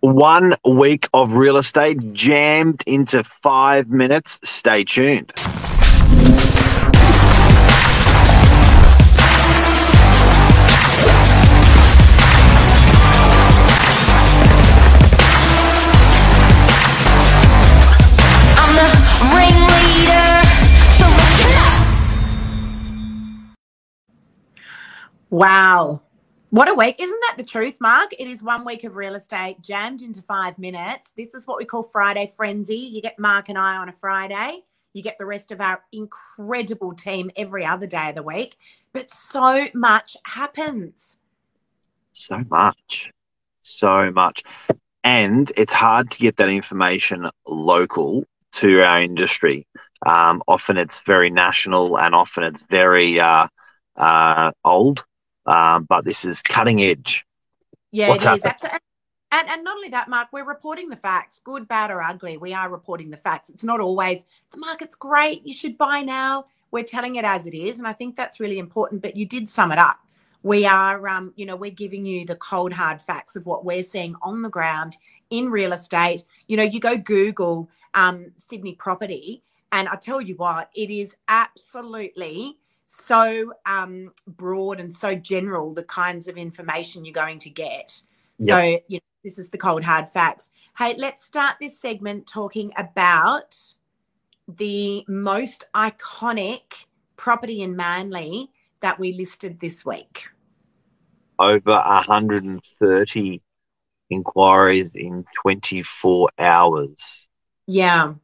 One week of real estate jammed into five minutes. Stay tuned. I'm the ringleader, so listen up. Wow. What a week. Isn't that the truth, Mark? It is one week of real estate jammed into five minutes. This is what we call Friday Frenzy. You get Mark and I on a Friday. You get the rest of our incredible team every other day of the week. But so much happens. So much. So much. And it's hard to get that information local to our industry. Um, often it's very national and often it's very uh, uh, old, um, but this is cutting edge. Yeah, What's it is. happened? Absolutely. And, and not only that, Mark, we're reporting the facts, good, bad, or ugly. We are reporting the facts. It's not always the market's great, you should buy now. We're telling it as it is. And I think that's really important. But you did sum it up. We are, um, you know, we're giving you the cold, hard facts of what we're seeing on the ground in real estate. You know, you go Google um, Sydney property, and I tell you what, it is absolutely so um, broad and so general the kinds of information you're going to get. So, you know, this is the cold hard facts. Hey, let's start this segment talking about the most iconic property in Manly that we listed this week. Over 130 inquiries in 24 hours. Yeah.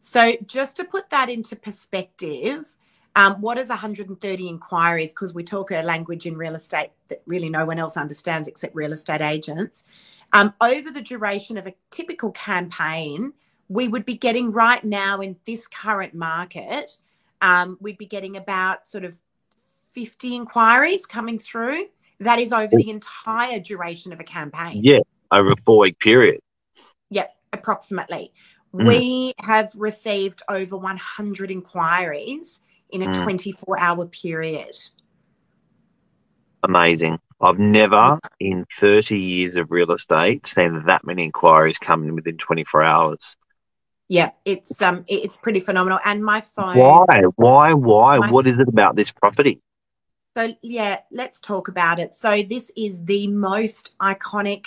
So, just to put that into perspective, um, what is 130 inquiries? Because we talk a language in real estate that really no one else understands except real estate agents. Um, over the duration of a typical campaign, we would be getting right now in this current market, um, we'd be getting about sort of 50 inquiries coming through. That is over the entire duration of a campaign. Yeah, over a four week period. Yep, approximately. Mm. We have received over 100 inquiries in a Mm. 24 hour period. Amazing. I've never in 30 years of real estate seen that many inquiries come in within 24 hours. Yeah, it's um it's pretty phenomenal. And my phone Why? Why? Why? What is it about this property? So yeah, let's talk about it. So this is the most iconic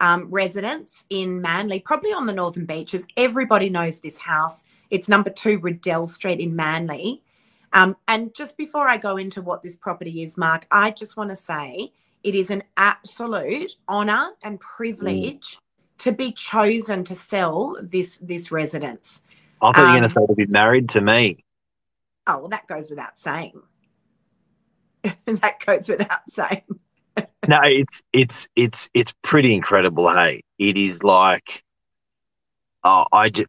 um, residence in Manly, probably on the Northern Beaches. Everybody knows this house. It's number two Riddell Street in Manly. Um, and just before I go into what this property is, Mark, I just want to say it is an absolute honour and privilege to be chosen to sell this this residence. I thought you were going Um, to say to be married to me. Oh, well, that goes without saying. that goes without saying. No, it's it's it's it's pretty incredible. Hey, it is like, oh, I just,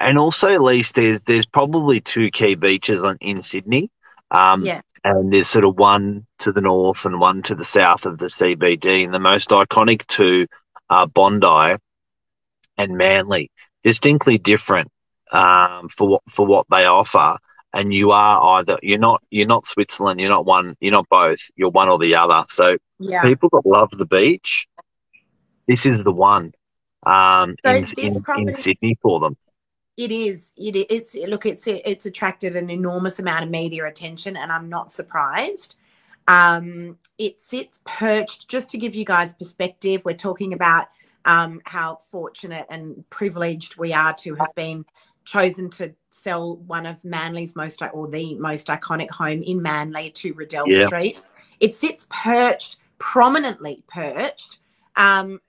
and also at least there's there's probably two key beaches on in Sydney. Um, Yeah. and there's sort of one to the north and one to the south of the CBD, and the most iconic two are Bondi and Manly, distinctly different um, for what for what they offer. And you are either you're not you're not Switzerland, you're not one, you're not both, you're one or the other. So Yeah. people that love the beach, this is the one um, So in, in, in Sydney for them. It is. It. It's look. It's it's attracted an enormous amount of media attention, and I'm not surprised. Um, it sits perched. Just to give you guys perspective, we're talking about um, how fortunate and privileged we are to have been chosen to sell one of Manly's most or the most iconic home in Manly to Riddell Yeah. Street. It sits perched, prominently perched, um,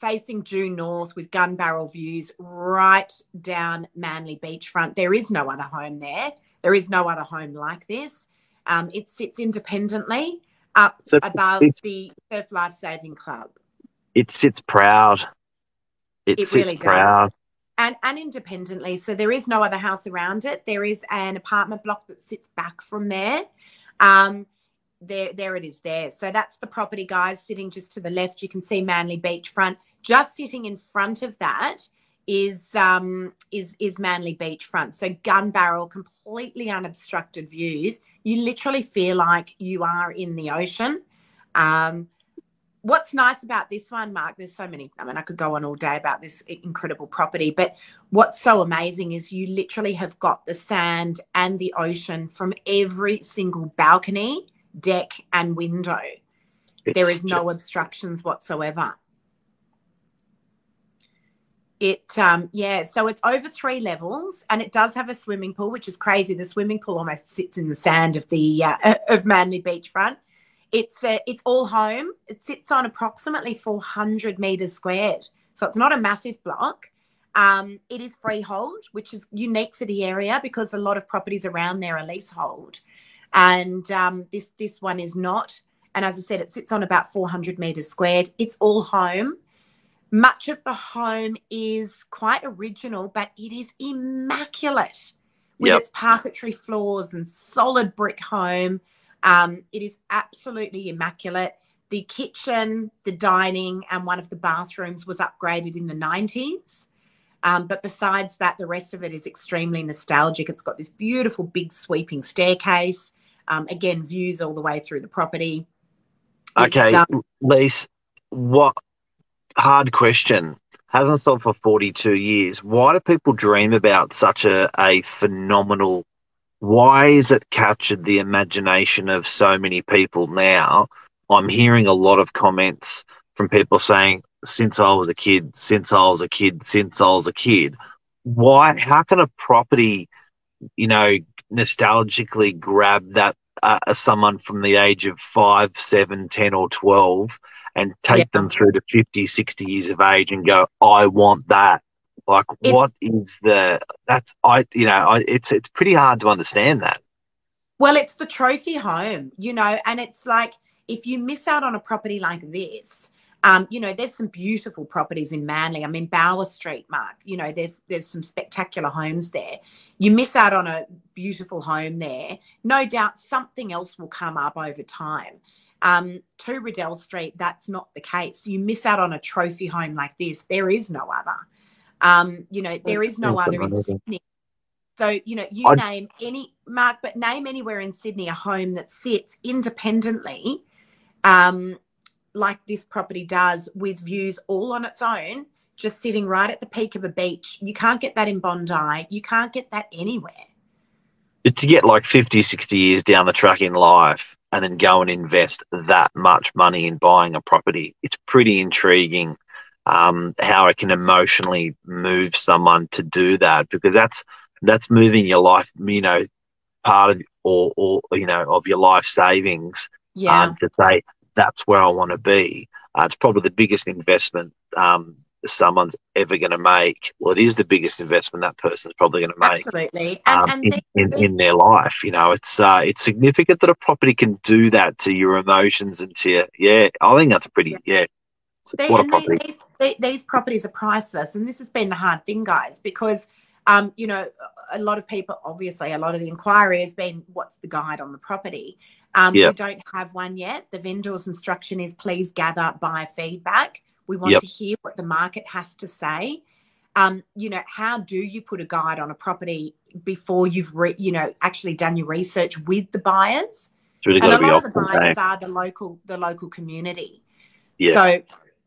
facing due north with gun barrel views right down Manly beachfront. There is no other home there. There is no other home like this. Um, it sits independently up So above the Surf Life Saving Club. It sits proud. It, It sits really does. proud. and and independently. So there is no other house around it. There is an apartment block that sits back from there. Um, there, there it is there. So that's the property, guys, sitting just to the left. You can see Manly Beachfront. Just sitting in front of that is um is is Manly Beachfront. So gun barrel, completely unobstructed views. You literally feel like you are in the ocean. Um, what's nice about this one, Mark, there's so many. I mean, I could go on all day about this incredible property, but what's so amazing is you literally have got the sand and the ocean from every single balcony, deck, and window. there It's is no obstructions whatsoever. It um yeah, so it's over three levels, and it does have a swimming pool, which is crazy. The swimming pool almost sits in the sand of the uh, of Manly beachfront. It's uh, it's all home. It sits on approximately 400 meters squared, so it's not a massive block. Um, it is freehold, which is unique for the area because a lot of properties around there are leasehold, and um, this this one is not. And as I said, it sits on about 400 meters squared. It's all home. Much of the home is quite original, but it is immaculate with Yep. its parquetry floors and solid brick home. Um, it is absolutely immaculate. The kitchen, the dining, and one of the bathrooms was upgraded in the 90s. Um, but besides that, the rest of it is extremely nostalgic. It's got this beautiful big sweeping staircase. Um, again, views all the way through the property. Okay, um, Lise, what hard question. Hasn't sold for 42 years. Why do people dream about such a, a phenomenal? Why is it captured the imagination of so many people now? I'm hearing a lot of comments from people saying, since I was a kid, since I was a kid, since I was a kid. Why? How can a property, you know, nostalgically grab that uh, someone from the age of five, seven, 10, or 12 and take Yeah. them through to 50, 60 years of age and go, I want that. Like, It- what is the, that's, I, you know, I, it's, it's pretty hard to understand that. Well, it's the trophy home, you know, and it's like if you miss out on a property like this, um, you know, there's some beautiful properties in Manly. I mean, Bower Street, Mark, you know, there's there's some spectacular homes there. You miss out on a beautiful home there, no doubt something else will come up over time. Um, to Riddell Street, that's not the case. You miss out on a trophy home like this. There is no other. Um, you know, there is no other in. Sydney. So, you know, you I'd- name any, Mark, but name anywhere in Sydney a home that sits independently, um, like this property does, with views all on its own, just sitting right at the peak of a beach. You can't get that in Bondi. You can't get that anywhere. But to get like 50, 60 years down the track in life and then go and invest that much money in buying a property, it's pretty intriguing um, how it can emotionally move someone to do that because that's that's moving your life, you know, part of or or you know of your life savings Yeah. um, to say that's where I want to be. Uh, it's probably the biggest investment um, someone's ever going to make. Well, it is the biggest investment that person's probably going to make absolutely. And, um, and in, in, in their life. You know, it's uh, it's significant that a property can do that to your emotions and to your, yeah. I think that's a pretty yeah. it's- They, what a and they, these, these properties are priceless, and this has been the hard thing, guys, because um, you know a lot of people, obviously, a lot of the inquiry has been, "What's the guide on the property?" Um, Yep. We don't have one yet. The vendor's instruction is, "Please gather buyer feedback. We want Yep. to hear what the market has to say." Um, you know, how do you put a guide on a property before you've, re- you know, actually done your research with the buyers? It's really and a lot of the buyers are the local, the local community. Yeah. So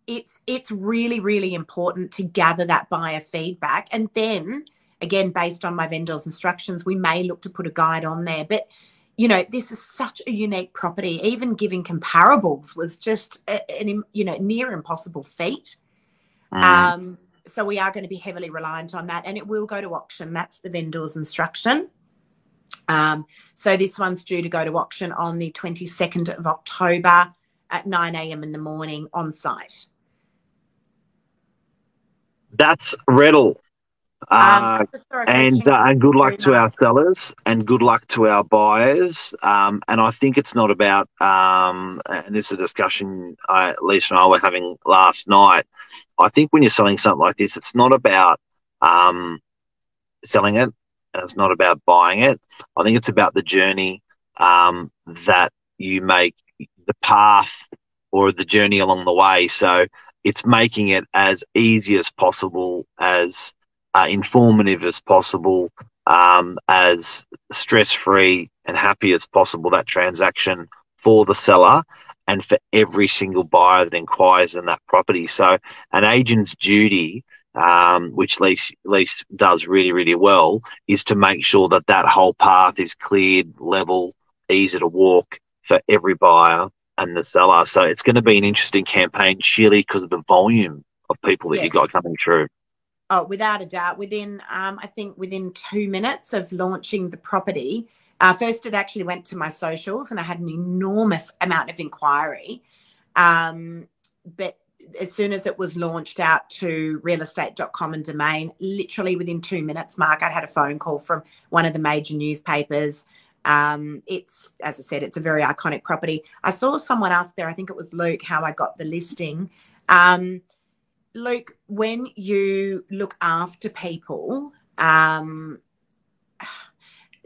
it's it's really really important to gather that buyer feedback, and then again, based on my vendor's instructions, we may look to put a guide on there. But you know, this is such a unique property. Even giving comparables was just an you know near impossible feat. Mm. Um, so we are going to be heavily reliant on that, and it will go to auction. That's the vendor's instruction. Um, so this one's due to go to auction on the 22nd of October at 9 a.m. in the morning on site. That's Riddell. Uh, Um, just and uh, and good luck to much. our sellers and good luck to our buyers. Um, and I think it's not about um, and this is a discussion I, Lisa and I were having last night. I think when you're selling something like this, it's not about um, selling it and it's not about buying it. I think it's about the journey um, that you make, the path or the journey along the way. So it's making it as easy as possible, as uh, informative as possible, um, as stress free and happy as possible, that transaction for the seller. and for every single buyer that inquires in that property. So an agent's duty, um, which lease lease does really really well, is to make sure that that whole path is cleared, level, easy to walk for every buyer and the seller. So it's going to be an interesting campaign, surely because of the volume of people that Yes. you got coming through. Oh, without a doubt. Within, um, I think, within two minutes of launching the property, uh, first it actually went to my socials, and I had an enormous amount of inquiry. Um, but as soon as it was launched out to realestate.com and domain, literally within two minutes, Mark, I had a phone call from one of the major newspapers. Um, it's, as I said, it's a very iconic property. I saw someone else there, I think it was Luke, how I got the listing. Um, Luke, when you look after people, um,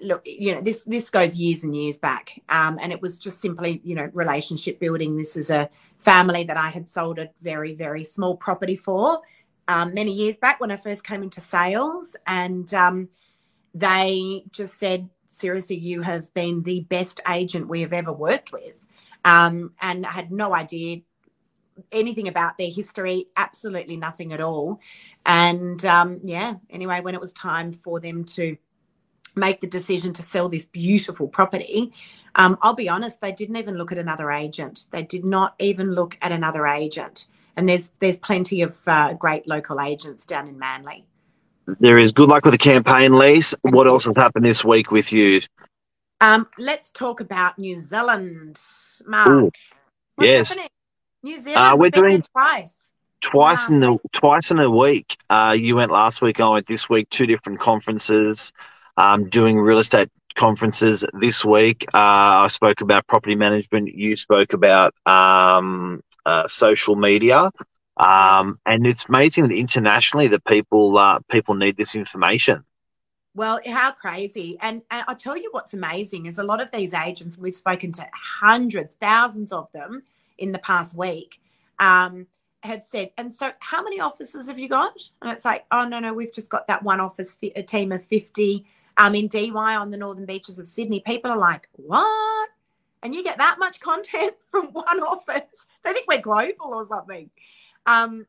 look, you know, this this goes years and years back, um, and it was just simply, you know, relationship building. This is a family that I had sold a very very small property for um, many years back when I first came into sales, and um, they just said, "Seriously, you have been the best agent we have ever worked with," um, and I had no idea anything about their history, absolutely nothing at all. And um, yeah, anyway, when it was time for them to make the decision to sell this beautiful property, um, I'll be honest, they didn't even look at another agent. They did not even look at another agent. And there's there's plenty of uh, great local agents down in Manly. There is good luck with the campaign, Lise. What else has happened this week with you? Um, let's talk about New Zealand, Mark. Ooh, What's yes. happening? New Zealand. Uh, we're doing- twice. Twice Wow. in the twice in a week. Uh, you went last week. I went this week. Two different conferences. Um, doing real estate conferences this week. Uh, I spoke about property management. You spoke about um, uh, social media. Um, and it's amazing that internationally that people uh, people need this information. Well, how crazy. And, and I'll tell you what's amazing is a lot of these agents, we've spoken to hundreds, thousands of them in the past week, um, have said, and so how many offices have you got? And it's like, oh, no, no, we've just got that one office, fi- a team of 50 um, in Dee Why on the northern beaches of Sydney. People are like, what? And you get that much content from one office. They think we're global or something. Um,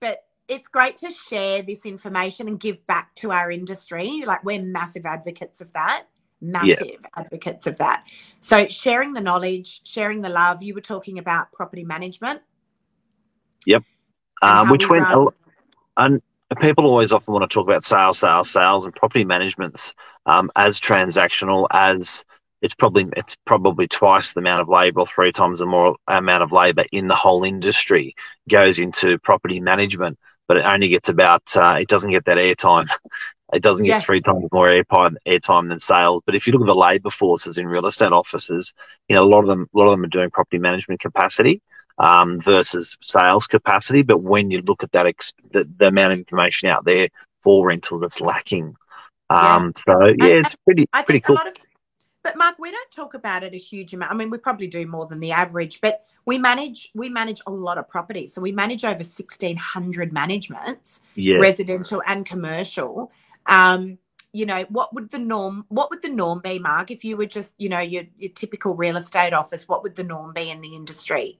but it's great to share this information and give back to our industry. Like we're massive advocates of that. Massive advocates of that. So sharing the knowledge, sharing the love. You were talking about property management. Yep. Um, which we went run- and people always often want to talk about sales, sales, sales, and property managements um, as transactional as it's probably it's probably twice the amount of labour or three times the more amount of labour in the whole industry goes into property management, but it only gets about uh, it doesn't get that airtime. It doesn't get Yeah. three times more airtime airtime than sales. But if you look at the labour forces in real estate offices, you know a lot of them a lot of them are doing property management capacity um, versus sales capacity. But when you look at that, ex- the, the amount of information out there for rentals, it's lacking. Um, So yeah, it's pretty I pretty cool. of, but Mark, we don't talk about it a huge amount. I mean, we probably do more than the average, but we manage we manage a lot of properties. So we manage over sixteen hundred managements. Yeah, residential and commercial um you know what would the norm what would the norm be mark if you were just you know your, your typical real estate office what would the norm be in the industry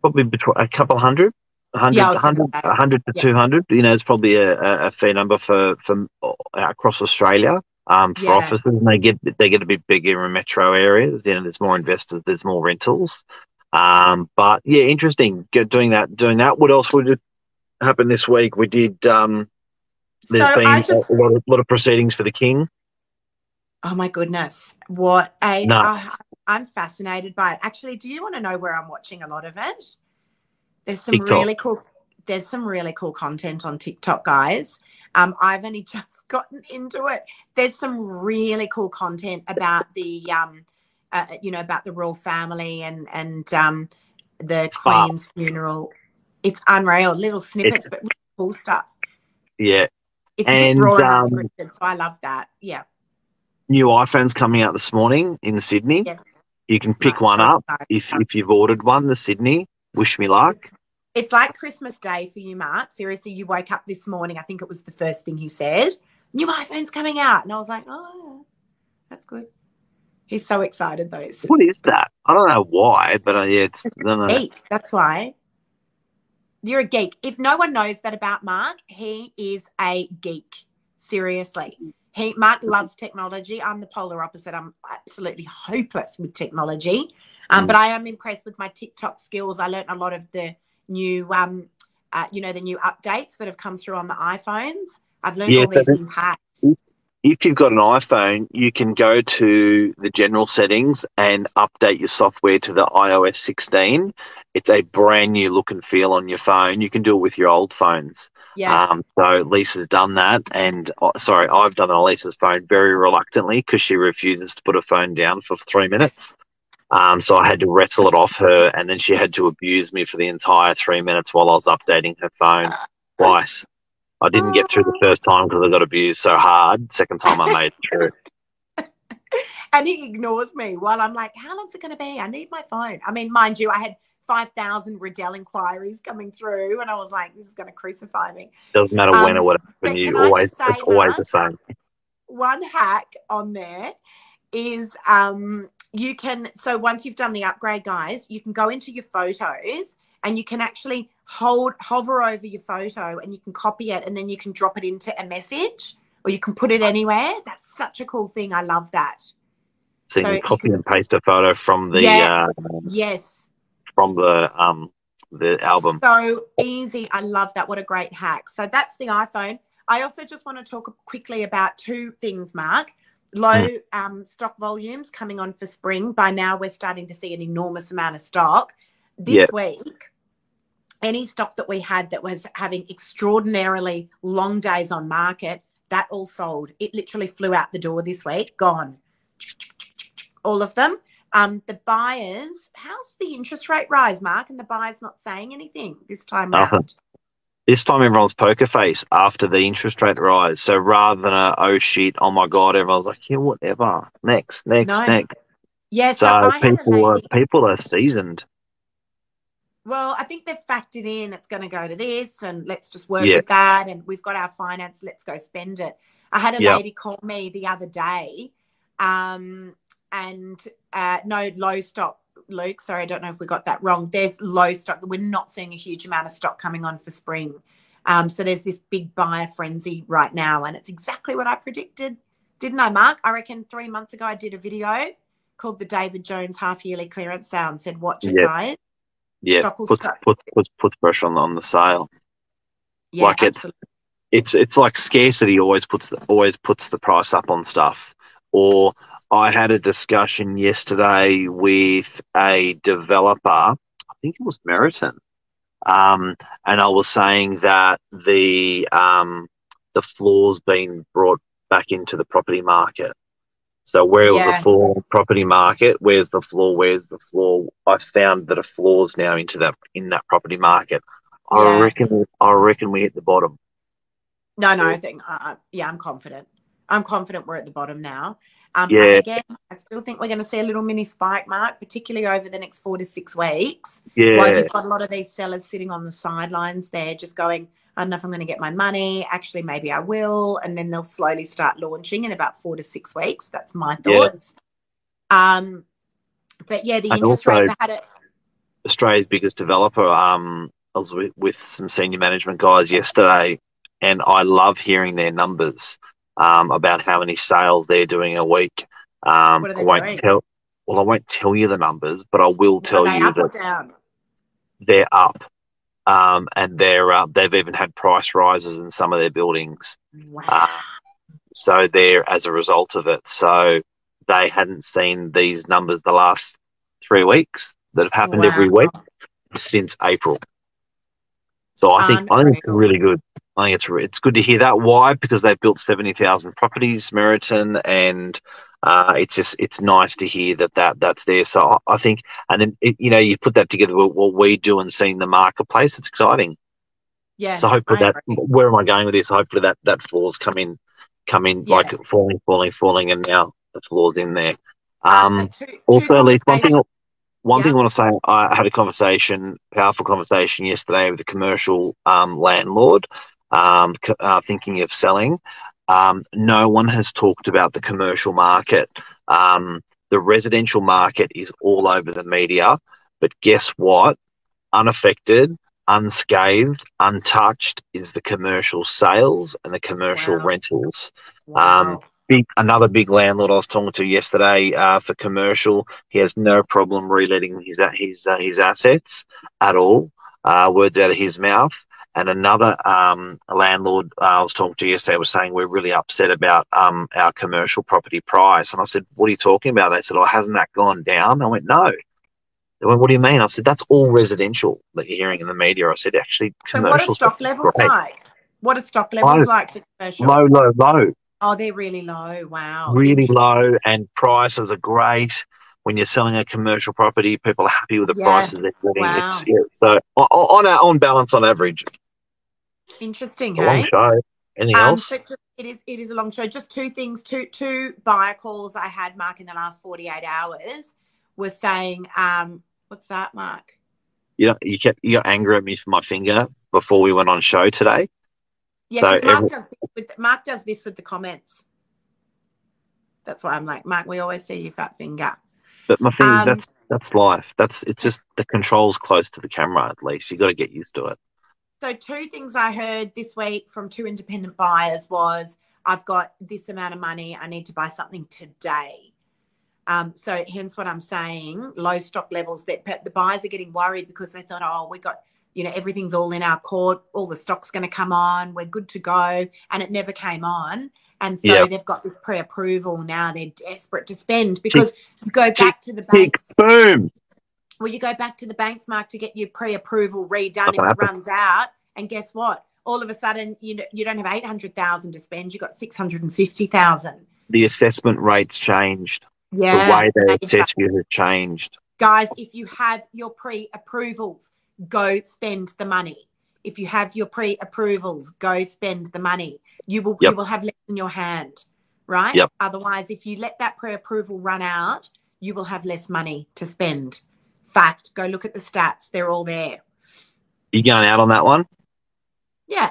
probably between a couple hundred. 100, Yeah, I was gonna 100, 100 to Yeah. 200 you know it's probably a, a fair number for for uh, across australia um, for Yeah. offices and they get they get a bit bigger in metro areas you know there's more investors there's more rentals um, but yeah interesting doing that doing that what else would happen this week we did um, there's so been just a, lot of, lot of proceedings for the king oh my goodness what a i'm fascinated by it actually do you want to know where i'm watching a lot of it there's some TikTok. really cool there's some really cool content on tiktok guys um, I've only just gotten into it. There's some really cool content about the, um, uh, you know, about the royal family and and um, the Wow. Queen's funeral. It's unreal, little snippets, but really cool stuff. yeah It's And, um, so I love that. Yeah. new iphones coming out this morning in sydney Yes. you can pick one up if if you've ordered one the sydney wish me luck It's like Christmas Day for you, Mark. Seriously, you woke up this morning. I think it was the first thing he said. New iPhone's coming out, and I was like, oh, that's good. He's so excited though. What is that? I don't know why, but uh, yeah, it's, I don't know. That's why. You're a geek. If no one knows that about Mark, he is a geek. Seriously. He Mark loves technology. I'm the polar opposite. I'm absolutely hopeless with technology. Um, Mm. but I am impressed with my TikTok skills. I learned a lot of the new um uh, you know, the new updates that have come through on the iPhones. I've learned all these new hacks. If you've got an iPhone, you can go to the general settings and update your software to the iOS 16. It's a brand new look and feel on your phone. You can do it with your old phones. Yeah. Um, so Lisa's done that, and uh, sorry, I've done it on Lisa's phone very reluctantly because she refuses to put her phone down for three minutes. Um, so I had to wrestle it off her, and then she had to abuse me for the entire three minutes while I was updating her phone twice. I didn't get through the first time because I got abused so hard. Second time I made it through. and he ignores me while I'm like, how long's it going to be? I need my phone. I mean, mind you, I had 5,000 Riddell inquiries coming through, and I was like, this is going to crucify me. Doesn't matter when Um, or what but happen, you always it's always the same. One hack on there is um, you can, so once you've done the upgrade, guys, you can go into your photos and you can actually hold, hover over your photo and you can copy it and then you can drop it into a message or you can put it anywhere. That's such a cool thing. I love that. So you so can you copy and paste a photo from the Yeah. uh, Yes. From the um the album. So easy. I love that. What a great hack. So that's the iPhone. I also just want to talk quickly about two things, Mark. Low um, stock volumes coming on for spring. By now, we're starting to see an enormous amount of stock. This Yeah. week, any stock that we had that was having extraordinarily long days on market, that all sold. It literally flew out the door this week, gone. All of them. Um, the buyers, how's the interest rate rise, Mark? And the buyers not saying anything this time Nothing. round. This time everyone's poker face after the interest rate rise. So rather than a oh shit, oh my god, everyone's like, yeah, whatever. Next, next, No. next. Yeah, so, So I had a people are people are seasoned. Well, I think they've factored in it's going to go to this, and let's just work Yeah. with that. And we've got our finance, let's go spend it. I had a Yeah. lady call me the other day, um, and uh, no low stock. Luke, sorry, I don't know if we got that wrong. There's low stock. We're not seeing a huge amount of stock coming on for spring. Um, so there's this big buyer frenzy right now, and it's exactly what I predicted, didn't I, Mark? I reckon three months ago I did a video called the David Jones half yearly clearance sale and said, "Watch it, Yeah. guys." Yeah, puts puts puts puts pressure on the, on the sale. Yeah, Like it's- absolutely. It's it's like scarcity always puts the, always puts the price up on stuff. Or I had a discussion yesterday with a developer. I think it was Meriton, um, and I was saying that the um, the floor's been brought back into the property market. So where it was the floor property market, where's the floor? Where's the floor? I found that a floor's now into that in that property market. I Yeah. reckon. I reckon we hit the bottom. No, no, I think, uh, uh, yeah, I'm confident. I'm confident we're at the bottom now. Um, Yeah. again, I still think we're going to see a little mini spike, Mark, particularly over the next four to six weeks. Yeah, While you've got a lot of these sellers sitting on the sidelines there, just going, I don't know if I'm going to get my money. Actually, maybe I will. And then they'll slowly start launching in about four to six weeks. That's my thoughts. Yeah. Um, but yeah, the And interest also- rates had it. Australia's biggest developer. Um, I was with, with some senior management guys yesterday, and I love hearing their numbers um, about how many sales they're doing a week. Um, I won't doing? tell. Well, I won't tell you the numbers, but I will tell you up or that down? they're up, um, and they're uh, they've even had price rises in some of their buildings. Wow. Uh, so they're as a result of it. So they hadn't seen these numbers the last three weeks that have happened every week since April. So I think I think it's really good. I think it's it's good to hear that. Why? Because they've built seventy thousand properties, Meriton, and uh, it's just it's nice to hear that that that's there. So I, I think, and then it, you know you put that together with what we do and seeing the marketplace. It's exciting. Yeah. so hopefully that where am I going with this? Hopefully that that floor's come in, come in Yeah. like falling, falling, falling, and now the floor's in there. Um, two- two also, Lee, one thing, one Yeah. thing I want to say, I had a conversation, powerful conversation yesterday with a commercial um, landlord, um, uh, thinking of selling. Um, no one has talked about the commercial market. Um, the residential market is all over the media, but guess what? Unaffected, unscathed, untouched is the commercial sales and the commercial Wow. rentals. Wow. Big, another big landlord I was talking to yesterday uh, for commercial, he has no problem reletting his his uh, his assets at all. Uh, words out of his mouth. And another um, landlord uh, I was talking to yesterday was saying we're really upset about um, our commercial property price. And I said, "What are you talking about?" They said, "Oh, hasn't that gone down?" I went, "No." They went, "What do you mean?" I said, "That's all residential that you're hearing in the media." I said, "Actually, so what are commercial stock levels great. like? What are stock levels Low. like for commercial? low, low, low." Oh, they're really low. Wow. really low and prices are great. When you're selling a commercial property, people are happy with the Yeah. prices they're getting. Wow. It's, yeah, so on, on our on balance, on average, Interesting, a long show. Anything Um, else? just, it is it is a long show. Just two things, two two buyer calls I had, Mark, in the last forty eight hours was saying, um, what's that, Mark? You know, you kept you got angry at me for my finger before we went on show today. Yeah, So Mark, every- does this with, Mark does this with the comments. That's why I'm like, Mark, we always see your fat finger. But my thing is Um, that's that's life. That's it's just the controls close to the camera. At least you got to get used to it. So, two things I heard this week from two independent buyers was I've got this amount of money. I need to buy something today. Um, so, hence what I'm saying low stock levels that the buyers are getting worried because they thought, oh, we got, you know, everything's all in our court, all the stock's going to come on, we're good to go. And it never came on. And so Yeah. they've got this pre approval now. They're desperate to spend because you go back to the banks. boom. Well, you go back to the banks, Mark, to get your pre-approval redone if it runs out. And guess what? All of a sudden, you know, you don't have eight hundred thousand to spend. You got six hundred and fifty thousand. The assessment rates changed. Yeah, the way they assess you has changed. guys. If you have your pre-approvals, go spend the money. If you have your pre-approvals, go spend the money. You will Yep. you will have less in your hand, right? Yep. Otherwise, if you let that pre-approval run out, you will have less money to spend. Fact. Go look at the stats. They're all there. You going out on that one? Yeah.